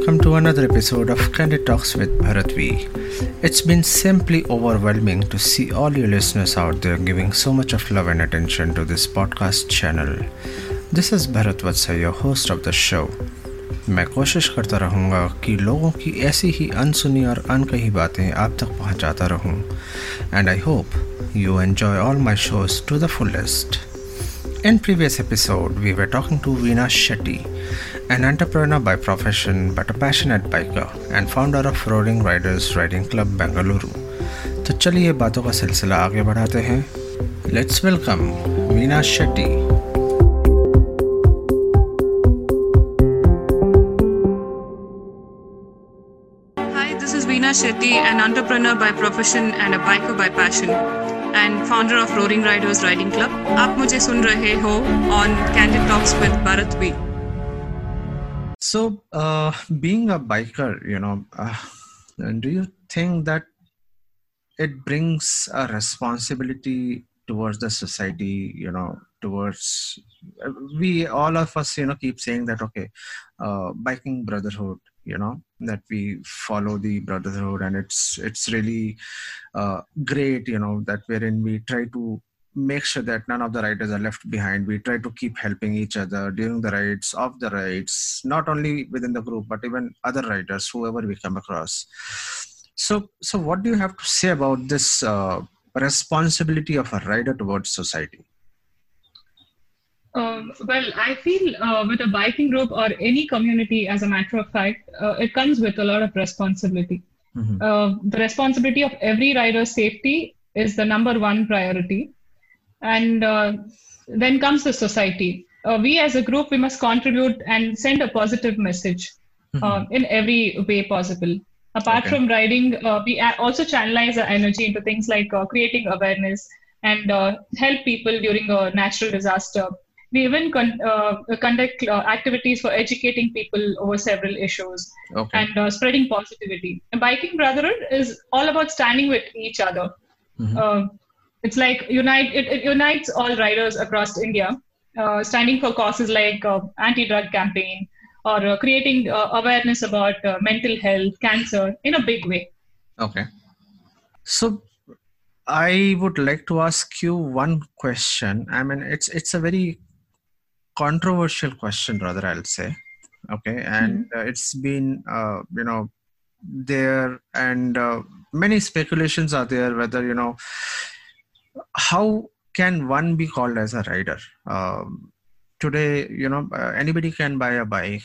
and welcome to another episode of Candid Talks with Bharat V. It's been simply overwhelming to see all you listeners out there giving so much of love and attention to this podcast channel. This is Bharat Vatsa, your host of the show. मैं कोशिश करता रहूँगा कि लोगों की ऐसी ही अनसुनी और अनकही बातें आप तक पहुँचाता रहूँ and I hope you enjoy all my shows to the fullest In previous episode, we were talking to Veena Shetty, an entrepreneur by profession but a passionate biker and founder of Roaring Riderz Riding Club Bengaluru. तो चलिए ये बातों का सिलसिला आगे बढ़ाते हैं let's welcome Shetty Shetty, an entrepreneur by profession and a biker by passion, and founder of Roaring Riderz Riding Club. You are listening to on Candid Talks with Bharat V. So, uh, being a biker, you know, uh, do you think that it brings a responsibility towards the society, you know, towards we all of us, you know, keep saying that okay, uh, biking brotherhood, you know, that we follow the brotherhood, and it's it's really uh, great, you know, that wherein we try to make sure that none of the riders are left behind. We try to keep helping each other during the rides, of the rides, not only within the group, but even other riders, whoever we come across. So, so what do you have to say about this uh, responsibility of a rider towards society? Um, well, I feel uh, with a biking group or any community, as a matter of fact, uh, it comes with a lot of responsibility. Mhm. Uh, the responsibility of every rider's safety is the number one priority. And uh, then comes the society. Uh, we as a group, we must contribute and send a positive message uh, in every way possible. Apart Okay. from riding, uh, we also channelize our energy into things like uh, creating awareness and uh, help people during a natural disaster. We even con- uh, conduct uh, activities for educating people over several issues Okay. and uh, spreading positivity. And biking brotherhood is all about standing with each other. Mhm. It's like unite. It, it unites all riders across India, uh, standing for causes like uh, anti-drug campaign or uh, creating uh, awareness about uh, mental health, cancer in a big way. Okay. So I would like to ask you one question. I mean, it's it's a very controversial question, rather I'll say. Okay, and uh, it's been uh, you know there and uh, many speculations are there whether you know how can one be called as a rider? Um, today you know uh, anybody can buy a bike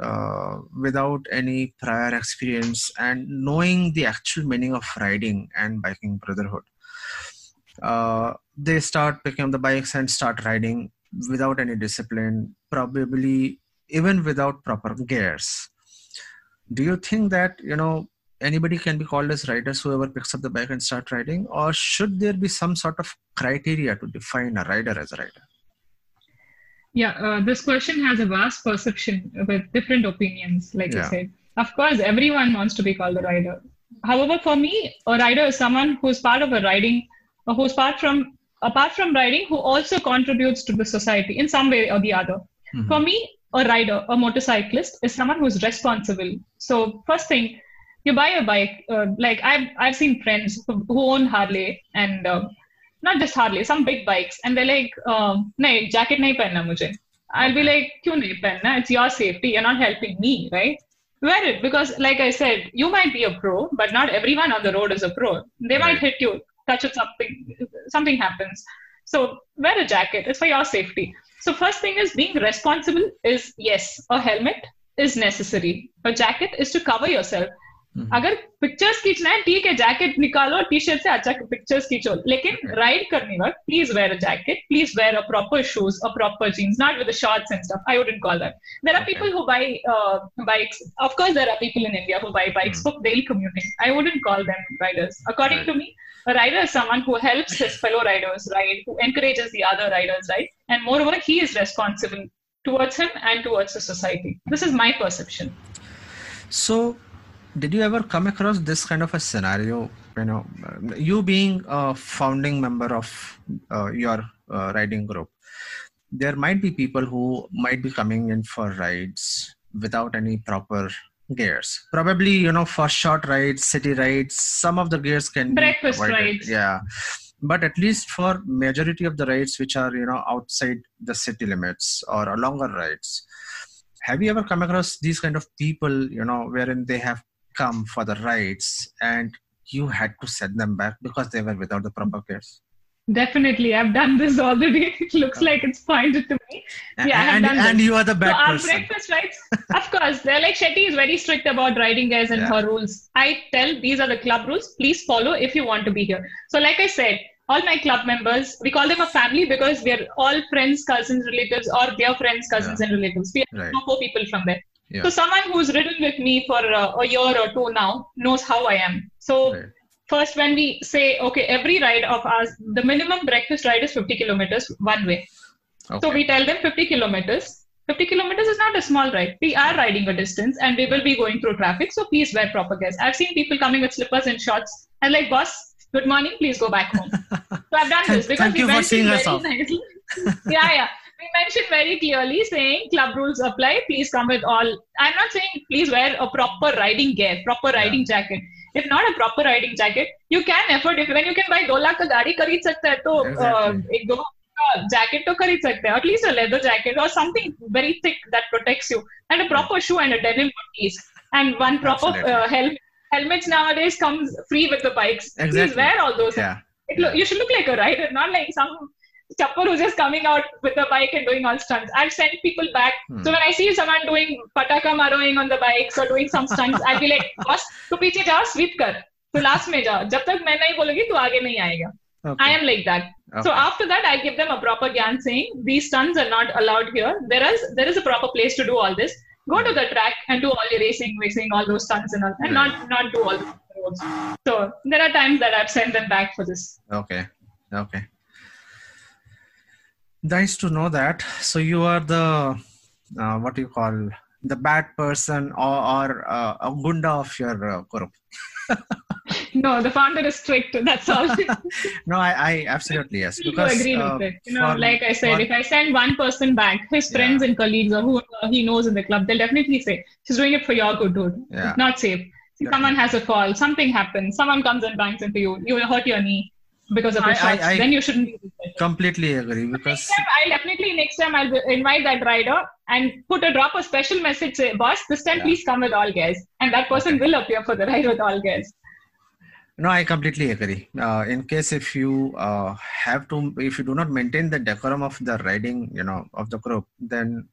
uh, without any prior experience and knowing the actual meaning of riding and biking brotherhood. Uh, they start picking up the bikes and start riding without any discipline probably even without proper gears. Do you think that you know anybody can be called as riders whoever picks up the bike and start riding or should there be some sort of criteria to define a rider as a rider Yeah, uh, this question has a vast perception with different opinions, like Yeah. you said. Of course, everyone wants to be called a rider. However, for me, a rider is someone who's part of a riding, or who's part from apart from riding, who also contributes to the society in some way or the other. Mhm. For me, a rider, a motorcyclist, is someone who's responsible. So, first thing, you buy a bike. Uh, like I've I've seen friends who own Harley and uh, not just Harley, some big bikes, and they're like, uh, jacket nahi pehna mujhe." I'll be like, "Kyun nahi pehna? It's your safety. You're not helping me, right?" Wear it because, like I said, you might be a pro, but not everyone on the road is a pro. They might hit you, touch it, something, something happens. So wear a jacket. It's for your safety. So first thing is being responsible is yes, a helmet is necessary. A jacket is to cover yourself. Hmm. अगर pictures खींचना है ठीक है jacket निकालो T shirt से अच्छा pictures खींचो लेकिन राइड करने वक्त please wear a jacket please wear a proper shoes a proper jeans not with shorts and stuff I wouldn't call that there are people who buy bikes of course there are people in India who buy bikes for daily commuting I wouldn't call them riders according to me A rider is someone who helps his fellow riders ride, who encourages the other riders ride, and moreover, he is responsible towards him and towards the society. This is my perception. So, did you ever come across this kind of a scenario? You know, you being a founding member of uh, your uh, riding group, there might be people who might be coming in for rides without any proper gears. Probably, you know, for short rides, city rides, some of the gears can be Breakfast provided. rides. Yeah. But at least for majority of the rides which are, you know, outside the city limits or longer rides, have you ever come across these kind of people, you know, wherein they have come for the rides and you had to send them back because they were without the proper gears? Definitely, I've done this already. It looks like it's pointed to me. Yeah, I have and, and you are the bad So our person. breakfast rights, of course, they're like Shetty is very strict about riding guys and Yeah. her rules. I tell these are the club rules. Please follow if you want to be here. So, like I said, all my club members, we call them a family because we're all friends, cousins, relatives, or their friends, cousins, and relatives. We have Right. four people from there. Yeah. So, someone who's ridden with me for uh, a year or two now knows how I am. So, Right. first when we say okay every ride of ours the minimum breakfast ride is 50 kilometers one way. So we tell them 50 kilometers. 50 kilometers is not a small ride. We are riding a distance and we will be going through traffic. So please wear proper gears i've seen people coming with slippers and shorts and like boss good morning. Please go back home. So i've done this because thank we you for seeing us off. yeah yeah we mentioned very clearly saying club rules apply please come with all i'm not saying please wear a proper riding gear proper riding jacket if not a proper riding jacket you can afford if when you can buy 2 lakh का गाड़ी खरीद सकता है तो Exactly. एक दो jacket तो खरीद सकते हैं at least a leather jacket or something very thick that protects you and a proper shoe and a denim piece and one proper Absolutely. uh, helmet helmets nowadays comes free with the bikes please Exactly. wear all those Yeah. it look, you should look like a rider, not like some Chappar who's just coming out with a bike and doing all stunts. I've sent people back. Hmm. So when I see someone doing pataka maroing on the bikes or doing some stunts, I'll be like, boss, tu piche ja, sweep kar. So last mein ja. Jab tak main nahi bologi, tu aage nahi aayega. Okay. I am like that. Okay. So after that, I give them a proper gyan saying these stunts are not allowed here. There is there is a proper place to do all this. Go to the track and do all your racing, racing, all those stunts and all, and yeah. Hmm. not not do all the roads. So there are times that I've sent them back for this. Okay, okay. Nice to know that. So you are the uh, what do you call the bad person or, or uh, a gunda of your uh, group. No, the founder is strict. That's all. No, I, I absolutely yes. Because agree uh, with it. You know, for- like I said, for- if I send one person back, his Yeah. friends and colleagues or who he knows in the club, they'll definitely say, "She's doing it for your good, dude. Yeah. It's not safe. See, someone has a fall, something happens, someone comes and bangs into you, you will hurt your knee because of the I- I- shots. I- then you shouldn't. be completely agree Next because time, I'll definitely next time I'll invite that rider and put a drop a special message. Say, boss, this time Yeah. please come with all guys, and that person will appear for the ride with all guys. No, I completely agree. Uh, in case if you uh, have to, if you do not maintain the decorum of the riding, you know, of the group, then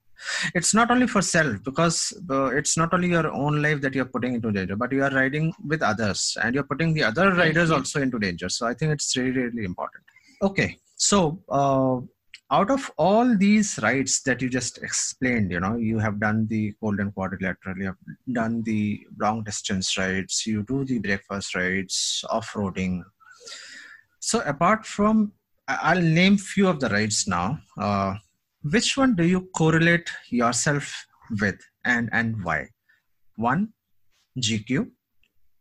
it's not only for self because uh, it's not only your own life that you're putting into danger, but you are riding with others and you're putting the other riders also into danger. So I think it's really, really important. Okay, so uh, out of all these rides that you just explained, you know, you have done the golden quadrilateral, you have done the long distance rides, you do the breakfast rides, off-roading. So apart from, I'll name few of the rides now. Uh, which one do you correlate yourself with and, and why? One, GQ.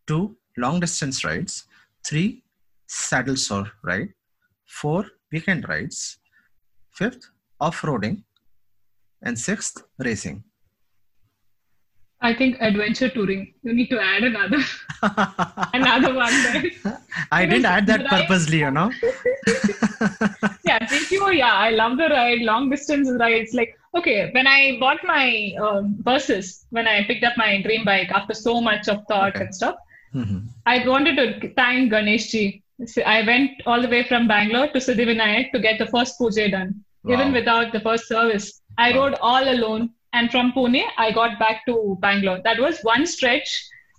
Two, long distance rides. Three, saddle sore ride. Four, weekend rides. Fifth, off-roading. And sixth, racing. I think adventure touring. You need to add another another one there. I didn't add that Right. purposely, you know. yeah, thank you. yeah, I love the ride, long distance rides. Like, okay, when I bought my um, buses, when I picked up my dream bike after so much of thought Okay. and stuff, Mhm. I wanted to thank Ganesh ji. So I went all the way from Bangalore to Siddhivinayak to get the first puja done, even without the first service. I Wow. rode all alone, and from Pune, I got back to Bangalore. That was one stretch,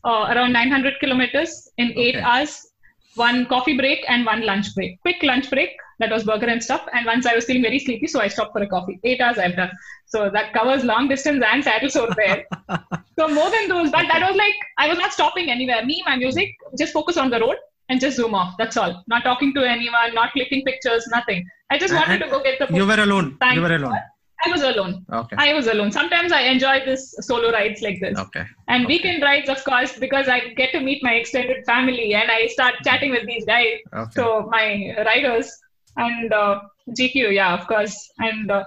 uh, around 900 kilometers in eight hours, one coffee break and one lunch break. Quick lunch break, that was burger and stuff. And once I was feeling very sleepy, so I stopped for a coffee. Eight hours I've done. So that covers long distance and saddle sore there. So more than those, but that was like I was not stopping anywhere. Me, my music, just focus on the road and just zoom off. That's all. Not talking to anyone, not clicking pictures, nothing. I just wanted And- to go get the. You were alone. Thank You were alone. I was alone. Okay. I was alone. Sometimes I enjoy this solo rides like this. Okay. And Okay. weekend rides, of course, because I get to meet my extended family and I start chatting with these guys. Okay. So my riders and uh, GQ, yeah, of course, and uh,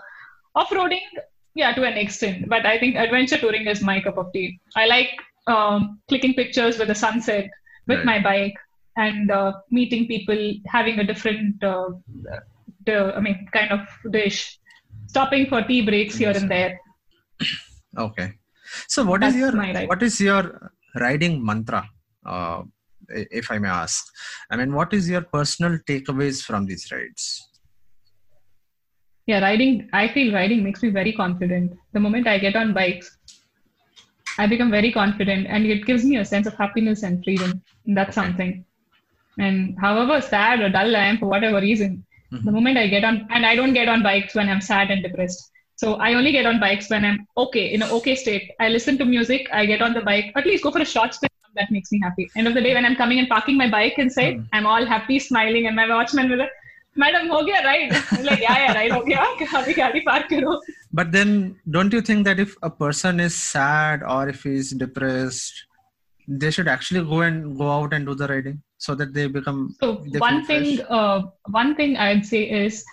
off-roading, yeah, to an extent. But I think adventure touring is my cup of tea. I like um, clicking pictures with the sunset with Right. my bike and uh, meeting people, having a different, uh, uh, I mean, kind of dish, stopping for tea breaks here and there. Okay. So what is That's your what is your riding mantra? Uh, if I may ask, I mean, what is your personal takeaways from these rides? Yeah, riding, I feel riding makes me very confident. The moment I get on bikes, I become very confident and it gives me a sense of happiness and freedom. And that's Okay. something. And however sad or dull I am for whatever reason, Mm-hmm. The moment I get on, and I don't get on bikes when I'm sad and depressed. So I only get on bikes when I'm okay, in an okay state. I listen to music, I get on the bike, at least go for a short spin. That makes me happy. End of the day, when I'm coming and parking my bike inside, mm. I'm all happy, smiling, and my watchman will, Madam, ho gaya, right? Like, yeah, yeah, right, ho gaya. Abhi gaadi park karo. But then, don't you think that if a person is sad or if he's depressed they should actually go and go out and do the riding so that they become so they one thing uh, one thing i'd say is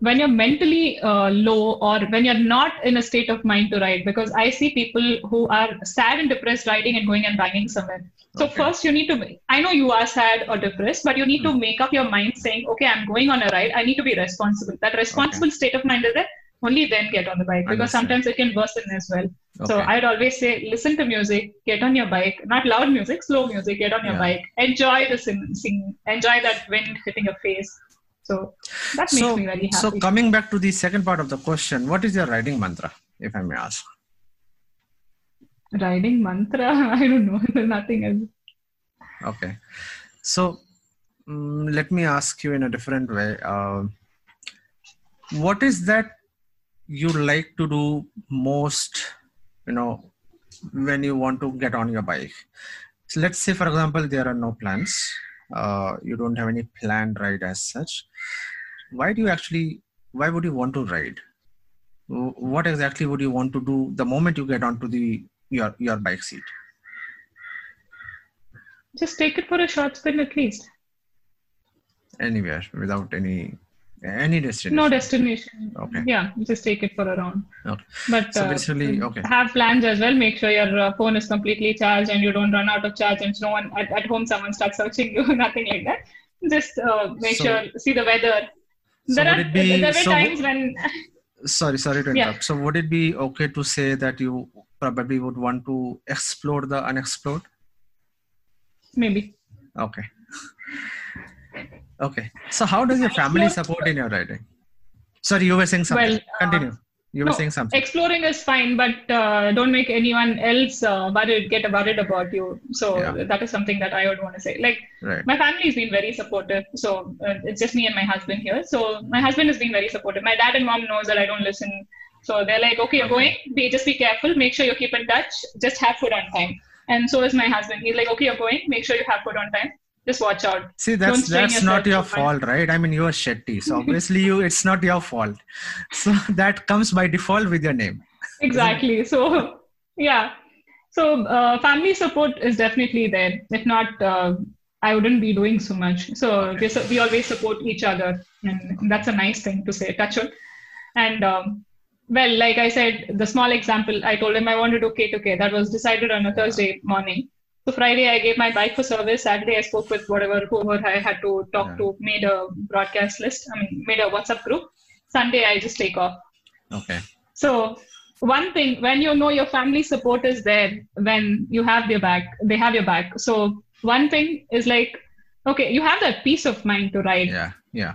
when you're mentally uh, low or when you're not in a state of mind to ride because i see people who are sad and depressed riding and going and banging somewhere. So Okay. first you need to i know you are sad or depressed but you need to make up your mind saying okay i'm going on a ride. I need to be responsible. That responsible state of mind is there only then get on the bike because sometimes it can worsen as well so I'd always say, listen to music, get on your bike, not loud music, slow music, get on your Yeah. bike, enjoy the sing, sing, enjoy that wind hitting your face. So that makes so, me very happy. so coming back to the second part of the question, what is your riding mantra, if I may ask? Riding mantra, I don't know, nothing else. Okay. So mm, let me ask you in a different way. Um what is that you like to do most, you know, when you want to get on your bike? So let's say, for example, there are no plans. Uh, you don't have any planned ride as such. Why do you actually, why would you want to ride? What exactly would you want to do the moment you get onto the your your bike seat? Just take it for a short spin at least. anywhere without any any destination. No destination. Okay. Yeah, just take it for a round. Okay. But So uh, basically, okay. have plans as well. Make sure your uh, phone is completely charged and you don't run out of charge and no one at, at home someone starts searching you. Nothing like that. Just uh, make So- sure see the weather. So there are be- there were so- times when Sorry, sorry to Yeah. interrupt. So would it be okay to say that you probably would want to explore the unexplored? maybe Okay. Okay. So how does your family support in your writing? Sorry, you were saying something. Well, uh, Continue. You were no, saying something. exploring is fine, but uh, don't make anyone else uh, worried, get worried about you. So Yeah. that is something that I would want to say. Like Right. my family has been very supportive. So uh, it's just me and my husband here. So my husband has been very supportive. My dad and mom knows that I don't listen. So they're like, okay, you're going. Be just be careful. Make sure you keep in touch. Just have food on time. And so is my husband. He's like, okay, you're going. Make sure you have food on time. Just watch out. See, that's that's not your fault, right? I mean, you are Shetty, so obviously you it's not your fault. So that comes by default with your name. exactly so yeah so uh, family support is definitely there if not uh, i wouldn't be doing so much so we, su- we always support each other and that's a nice thing to say touch on. and um, well like i said the small example i told him i wanted to do k to k that was decided on a thursday morning so friday i gave my bike for service saturday i spoke with whatever whoever i had to talk Yeah. to made a broadcast list i mean made a whatsapp group sunday i just take off Okay. so one thing, when you know your family support is there, when you have their back, they have your back. So one thing is like, okay, you have that peace of mind to ride. Yeah. Yeah.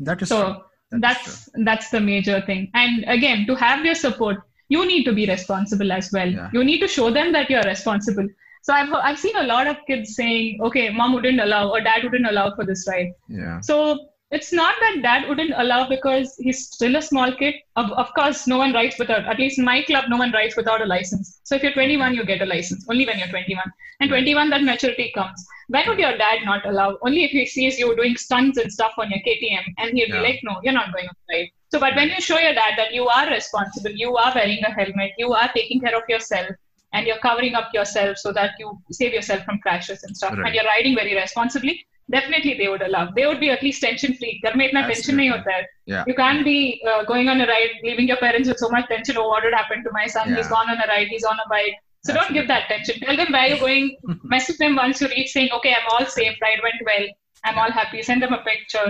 That is true. So That is that's that's the major thing. And again, to have their support, you need to be responsible as well. Yeah. You need to show them that you're responsible. So I've I've seen a lot of kids saying, okay, mom wouldn't allow or dad wouldn't allow for this ride. Yeah. So it's not that dad wouldn't allow because he's still a small kid. Of, of course, no one rides without, at least in my club, no one rides without a license. So if you're 21, you get a license, only when you're 21. And 21, that maturity comes. When would your dad not allow? Only if he sees you doing stunts and stuff on your KTM and he'll Yeah. be like, no, you're not going to ride. So, but when you show your dad that you are responsible, you are wearing a helmet, you are taking care of yourself, and you're covering up yourself so that you save yourself from crashes and stuff, Right. and you're riding very responsibly, definitely they would allow. They would be at least tension free. घर में इतना tension नहीं होता है. Yeah. You can't be uh, going on a ride, leaving your parents with so much tension. Oh, what would happen to my son? He's Yeah. gone on a ride. He's on a bike. So don't give that attention. Tell them where you're going. Message them once you reach, saying, "Okay, I'm all safe. Ride went well. I'm all happy." Send them a picture.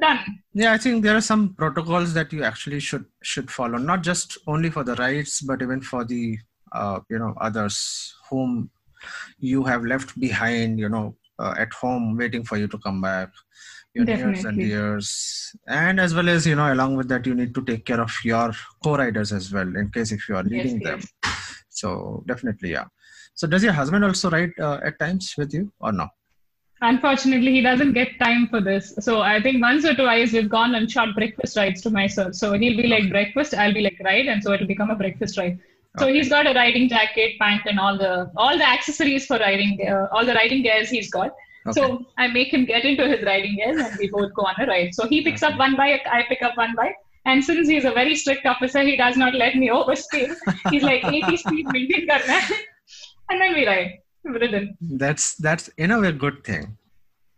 Done. Yeah, I think there are some protocols that you actually should should follow, not just only for the rides, but even for the uh, you know others whom you have left behind. You know, uh, at home waiting for you to come back your years and years and as well as you know along with that you need to take care of your co-riders as well in case if you are Yes, leading them yes. so definitely yeah so does your husband also ride uh, at times with you or no Unfortunately, he doesn't get time for this. So I think once or twice we've gone on short breakfast rides to myself. So he'll be like breakfast, I'll be like ride, and so it'll become a breakfast ride. So Okay. he's got a riding jacket, pant, and all the all the accessories for riding, uh, all the riding gears he's got. okay So I make him get into his riding gears, and we both go on a ride. So he picks up one bike, I pick up one bike. And since he's a very strict officer, he does not let me overspeed. He's like 80 speed maintain karna and then we ride. Written. that's that's in a way good thing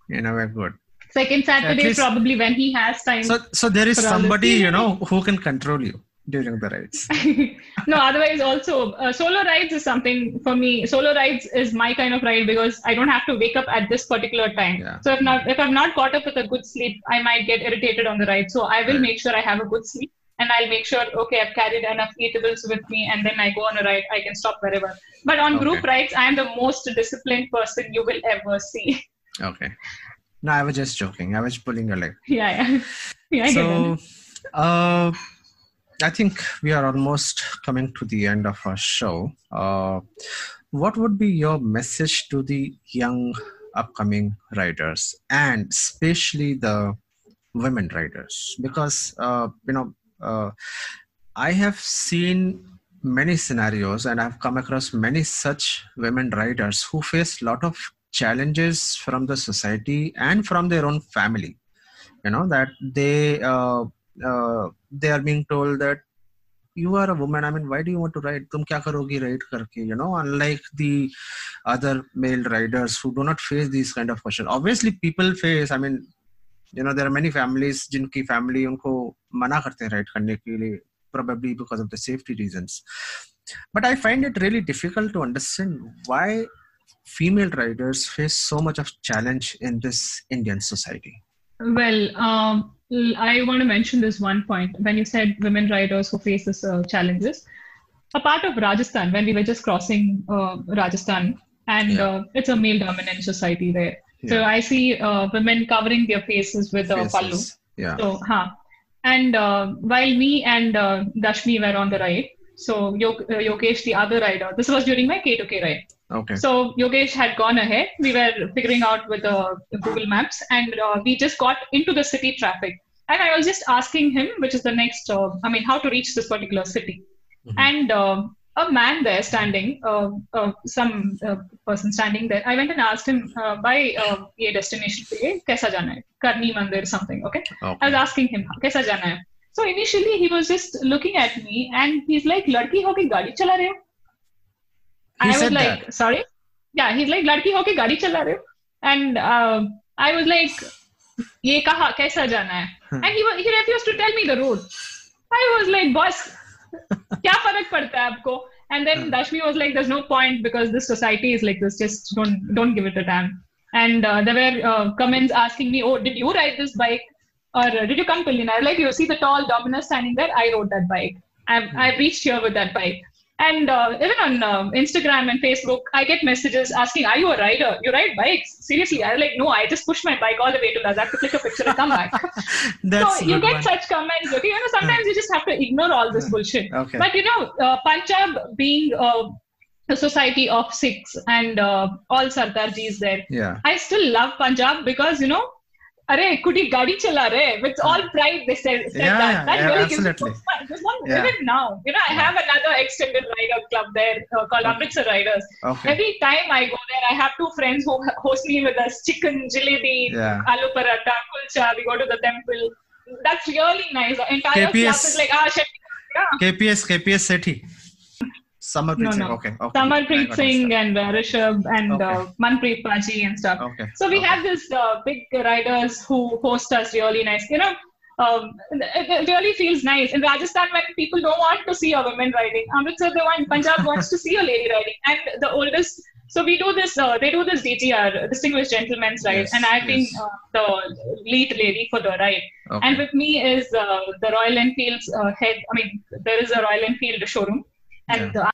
in a way good Second Saturday least- probably when he has time. so so there is For all the somebody you know who can control you during the rides no, otherwise also uh, solo rides is something for me. Solo rides is my kind of ride because I don't have to wake up at this particular time. Yeah. So if not if I'm not caught up with a good sleep, I might get irritated on the ride. So I will Right. make sure I have a good sleep and I'll make sure okay I've carried enough eatables with me and then I go on a ride. I can stop wherever. But on group rides, I am the most disciplined person you will ever see. okay no i was just joking i was pulling your leg yeah, yeah. yeah I get it. so uh, i think we are almost coming to the end of our show. Uh, what would be your message to the young upcoming riders and especially the women riders? Because uh, you know uh, i have seen many scenarios and i've come across many such women riders who face a lot of challenges from the society and from their own family. You know that they uh, they are being told that you are a woman. I mean why do you want to ride? tum kya karogi ride karke you know? Unlike the other male riders who do not face these kind of questions. Obviously people face i mean you know there are many families jinki family unko mana karte ride karne ke liye probably because of the safety reasons. But i find it really difficult to understand why female riders face so much of challenge in this indian society. Well um I want to mention this one point. When you said women riders who face this uh, challenges, a part of Rajasthan, when we were just crossing uh, Rajasthan, and Yeah. uh, it's a male-dominant society there. So I see uh, women covering their faces with a pallu. Yeah So, huh. And uh, while me and uh, Dashmi were on the ride, so Yok- uh, Yogesh, the other rider, this was during my K2K ride. okay So Yogesh had gone ahead. We were figuring out with uh, Google Maps, and uh, we just got into the city traffic. And I was just asking him, which is the next, uh, I mean, how to reach this particular city. Mhm. And uh, a man there standing, uh, uh, some uh, person standing there. I went and asked him, uh, by uh, ये destination पे ये कैसा जाना है? Karni Mandir something, okay? I okay was asking him, कैसा जाना है? So initially he was just looking at me, and he's like, लड़की हो के गाड़ी चला रहे हो? He I was said like, that? sorry? Yeah, he's like, लड़की हो के गाड़ी चला रहे हो? And uh, I was like, ये कहा कैसा जाना है? Hmm. And he was, he refused to tell me the route. I was like, boss, क्या फ़र्क पड़ता है आपको? And then Hmm. Dashmi was like, there's no point because this society is like this. Just don't don't give it a damn. And uh, there were uh, comments asking me, oh, did you ride this bike? Or uh, did you come to Lina? Like, you see the tall Dominar standing there? I rode that bike. I've, I've reached here with that bike. And uh, even on um Instagram and Facebook, I get messages asking, Are you a rider? You ride bikes? Seriously? I'm like, No, I just push my bike all the way to Ladakh to click a picture and come back. That's so you get one. such comments. Okay, you know, sometimes you just have to ignore all this bullshit. Okay. But you know, uh, Punjab being uh, a society of Sikhs and uh, all Sardarjis there, yeah. I still love Punjab because you know, अरे कुटी गाड़ी चला रहे with all pride they said, said Yeah, that. That yeah, really gives me. There's one Yeah. even now. You know, I Yeah. have another extended rider club there uh, called Okay. Amritsar Riders. Okay. Every time I go there, I have two friends who host me with us chicken, jalebi, Yeah. aloo paratha, kulcha. We go to the temple. That's really nice. The entire KPS. club is like, ah, shit. Yeah. KPS KPS Sethi. Samarpreet No, Singh. no. Okay. okay. Samarpreet Singh and uh, Rishabh and Okay. uh, Manpreet Paji and stuff. Okay. So we okay. have this uh, big riders who host us really nice. You know, um, it, it really feels nice. In Rajasthan, when people don't want to see a woman riding, Amritsar, they want, Punjab wants to see a lady riding. And the oldest, so we do this, uh, they do this DGR, Distinguished Gentleman's Ride, Yes, and I've been uh, the lead lady for the ride. Okay. And with me is uh, the Royal Enfield's uh, head, I mean, there is a Royal Enfield showroom. And Yeah.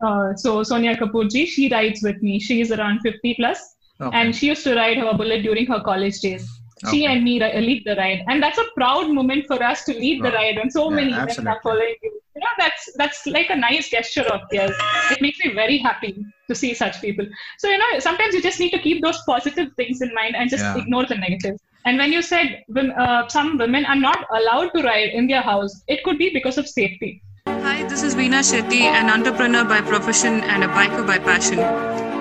Uh, so Sonia Kapoorji, she rides with me. She is around 50 plus okay. and she used to ride her bullet during her college days. She Okay. and me ri- lead the ride, and that's a proud moment for us to lead the ride, and so Yeah, many women absolutely. are following you. You know, that's that's like a nice gesture of theirs. It makes me very happy to see such people. So you know, sometimes you just need to keep those positive things in mind and just Yeah. ignore the negatives. And when you said uh, some women are not allowed to ride in their house, it could be because of safety. Hi, this is Veena Shetty, an entrepreneur by profession and a biker by passion,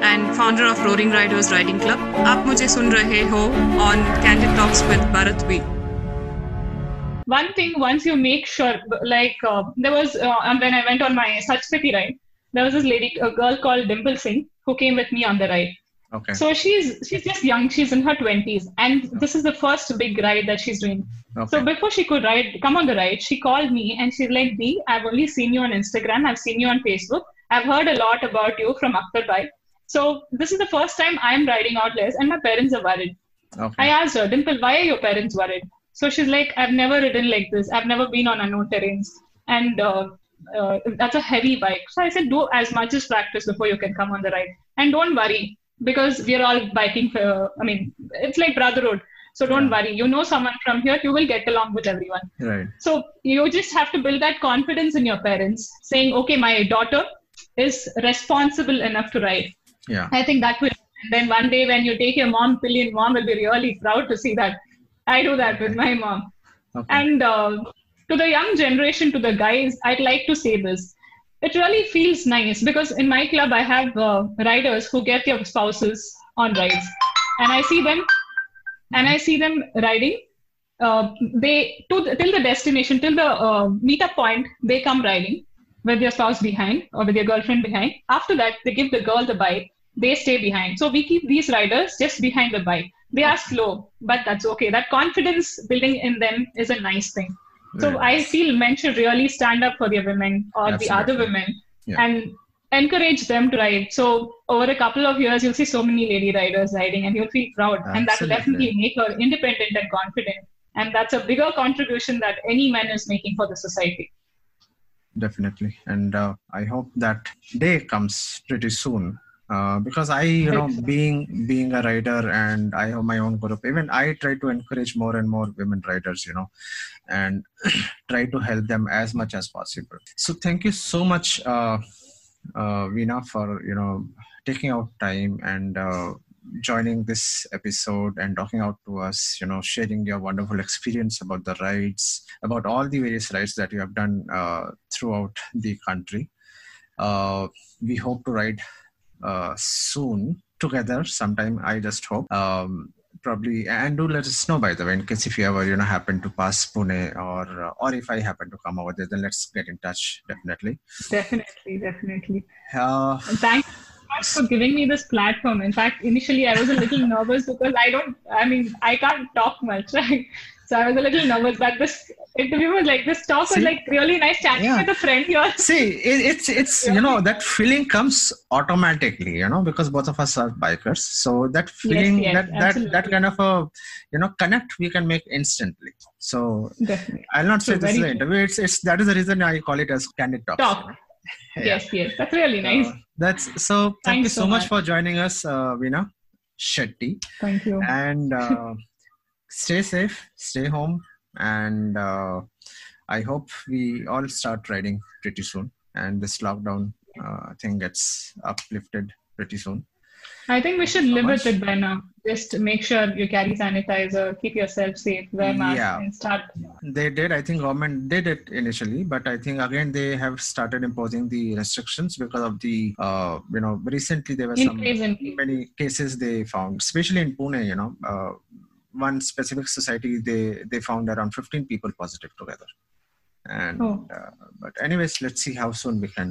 and founder of Roaring Riderz Riding Club. आप mujhe sun rahe ho on Candid Talks with Bharat V. One thing, once you make sure, like uh, there was uh, um, when I went on my Sachpati ride, there was this lady, a girl called Dimple Singh, who came with me on the ride okay. so she's she's just young she's in her 20s and this is the first big ride that she's doing okay. so before she could ride come on the ride she called me and she's like b i've only seen you on instagram i've seen you on facebook i've heard a lot about you from akhtar bhai so this is the first time i'm riding out less and my parents are worried okay. I asked her, Dimple, why are your parents worried? So she's like, I've never ridden like this. I've never been on unknown terrains. And uh, uh, that's a heavy bike. So I said, do as much as practice before you can come on the ride. And don't worry, because we're all biking for, I mean, it's like brotherhood. So don't Yeah. worry. You know someone from here, you will get along with everyone. right. So you just have to build that confidence in your parents, saying, okay, my daughter is responsible enough to ride. Yeah. I think that will. And then one day when you take your mom, Pillion mom will be really proud to see that. I do that with my mom. Okay. And uh, to the young generation, to the guys, I'd like to say this. It really feels nice because in my club, I have uh, riders who get their spouses on rides. And I see them, and I see them riding. Uh, they to till the destination, till the uh, meetup point, they come riding with their spouse behind or with their girlfriend behind. After that, they give the girl the bike. They stay behind. So we keep these riders just behind the bike. They are slow, but that's okay. That confidence building in them is a nice thing. So I feel men should really stand up for their women or the other women Yeah. and encourage them to ride. So over a couple of years, you'll see so many lady riders riding, and you'll feel proud, and that will definitely make her independent and confident. And that's a bigger contribution that any man is making for the society. definitely and uh, i hope that day comes pretty soon uh, because i you know being being a writer and i have my own group even i try to encourage more and more women writers you know and try to help them as much as possible. So thank you so much uh, uh, Veena for you know taking out time and uh, joining this episode and talking out to us you know sharing your wonderful experience about the rides about all the various rides that you have done uh, throughout the country. Uh, we hope to ride uh, soon together sometime i just hope um, probably and do let us know by the way in case if you ever you know happen to pass pune or uh, or if i happen to come over there then let's get in touch definitely Definitely, definitely. uh, And thanks so much for giving me this platform. In fact, initially I was a little nervous because I don't, I mean, I can't talk much, right? So I was a little nervous, but this interview was like, this talk See? was like really nice chatting Yeah. with a friend here. see it, it's it's you know that feeling comes automatically you know because both of us are bikers so that feeling yes, that that that kind of a you know connect we can make instantly so Definitely. i'll not say So this is an interview it's it's that is the reason i call it as candid talks Talk. you know. Yeah. Yes, yes. That's really nice. Uh, that's so thank Thank you so, much much. for joining us uh, Veena Shetty Thank you. and uh, stay safe stay home and uh, i hope we all start riding pretty soon and this lockdown uh, thing gets uplifted pretty soon I think we should so live much. with it by now. Just make sure you carry sanitizer, keep yourself safe, wear mask, Yeah. and start. they did i think government did it initially but i think again they have started imposing the restrictions because of the uh, you know recently there were some many cases they found especially in pune you know uh, one specific society they they found around 15 people positive together and Oh. uh, but anyways let's see how soon we can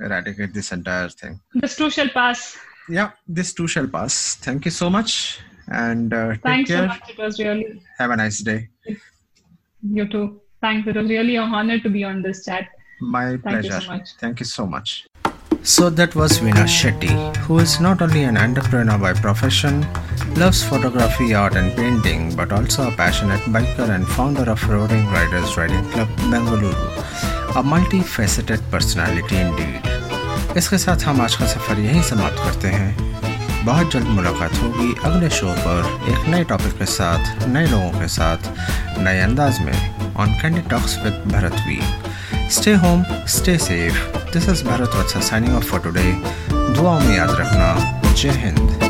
eradicate this entire thing This too shall pass. yeah this too shall pass thank you so much and uh, take Thanks so much. It was really. have a nice day You too. Thanks. It was really a honor to be on this chat. My Thank you pleasure. so much. Thank you so much. So that was Veena Shetty, who is not only an entrepreneur by profession, loves photography, art, and painting, but also a passionate biker and founder of Roaring Riders Riding Club, Bengaluru. A multifaceted personality indeed. इसके साथ हम आज का सफ़र यहीं समाप्त करते हैं बहुत जल्द मुलाकात होगी अगले शो पर एक नए टॉपिक के साथ नए लोगों के साथ नए अंदाज में on Candy Talks with Bharat we stay home stay safe this is Bharat वत्सा signing off for today दुआओं में याद रखना जय हिंद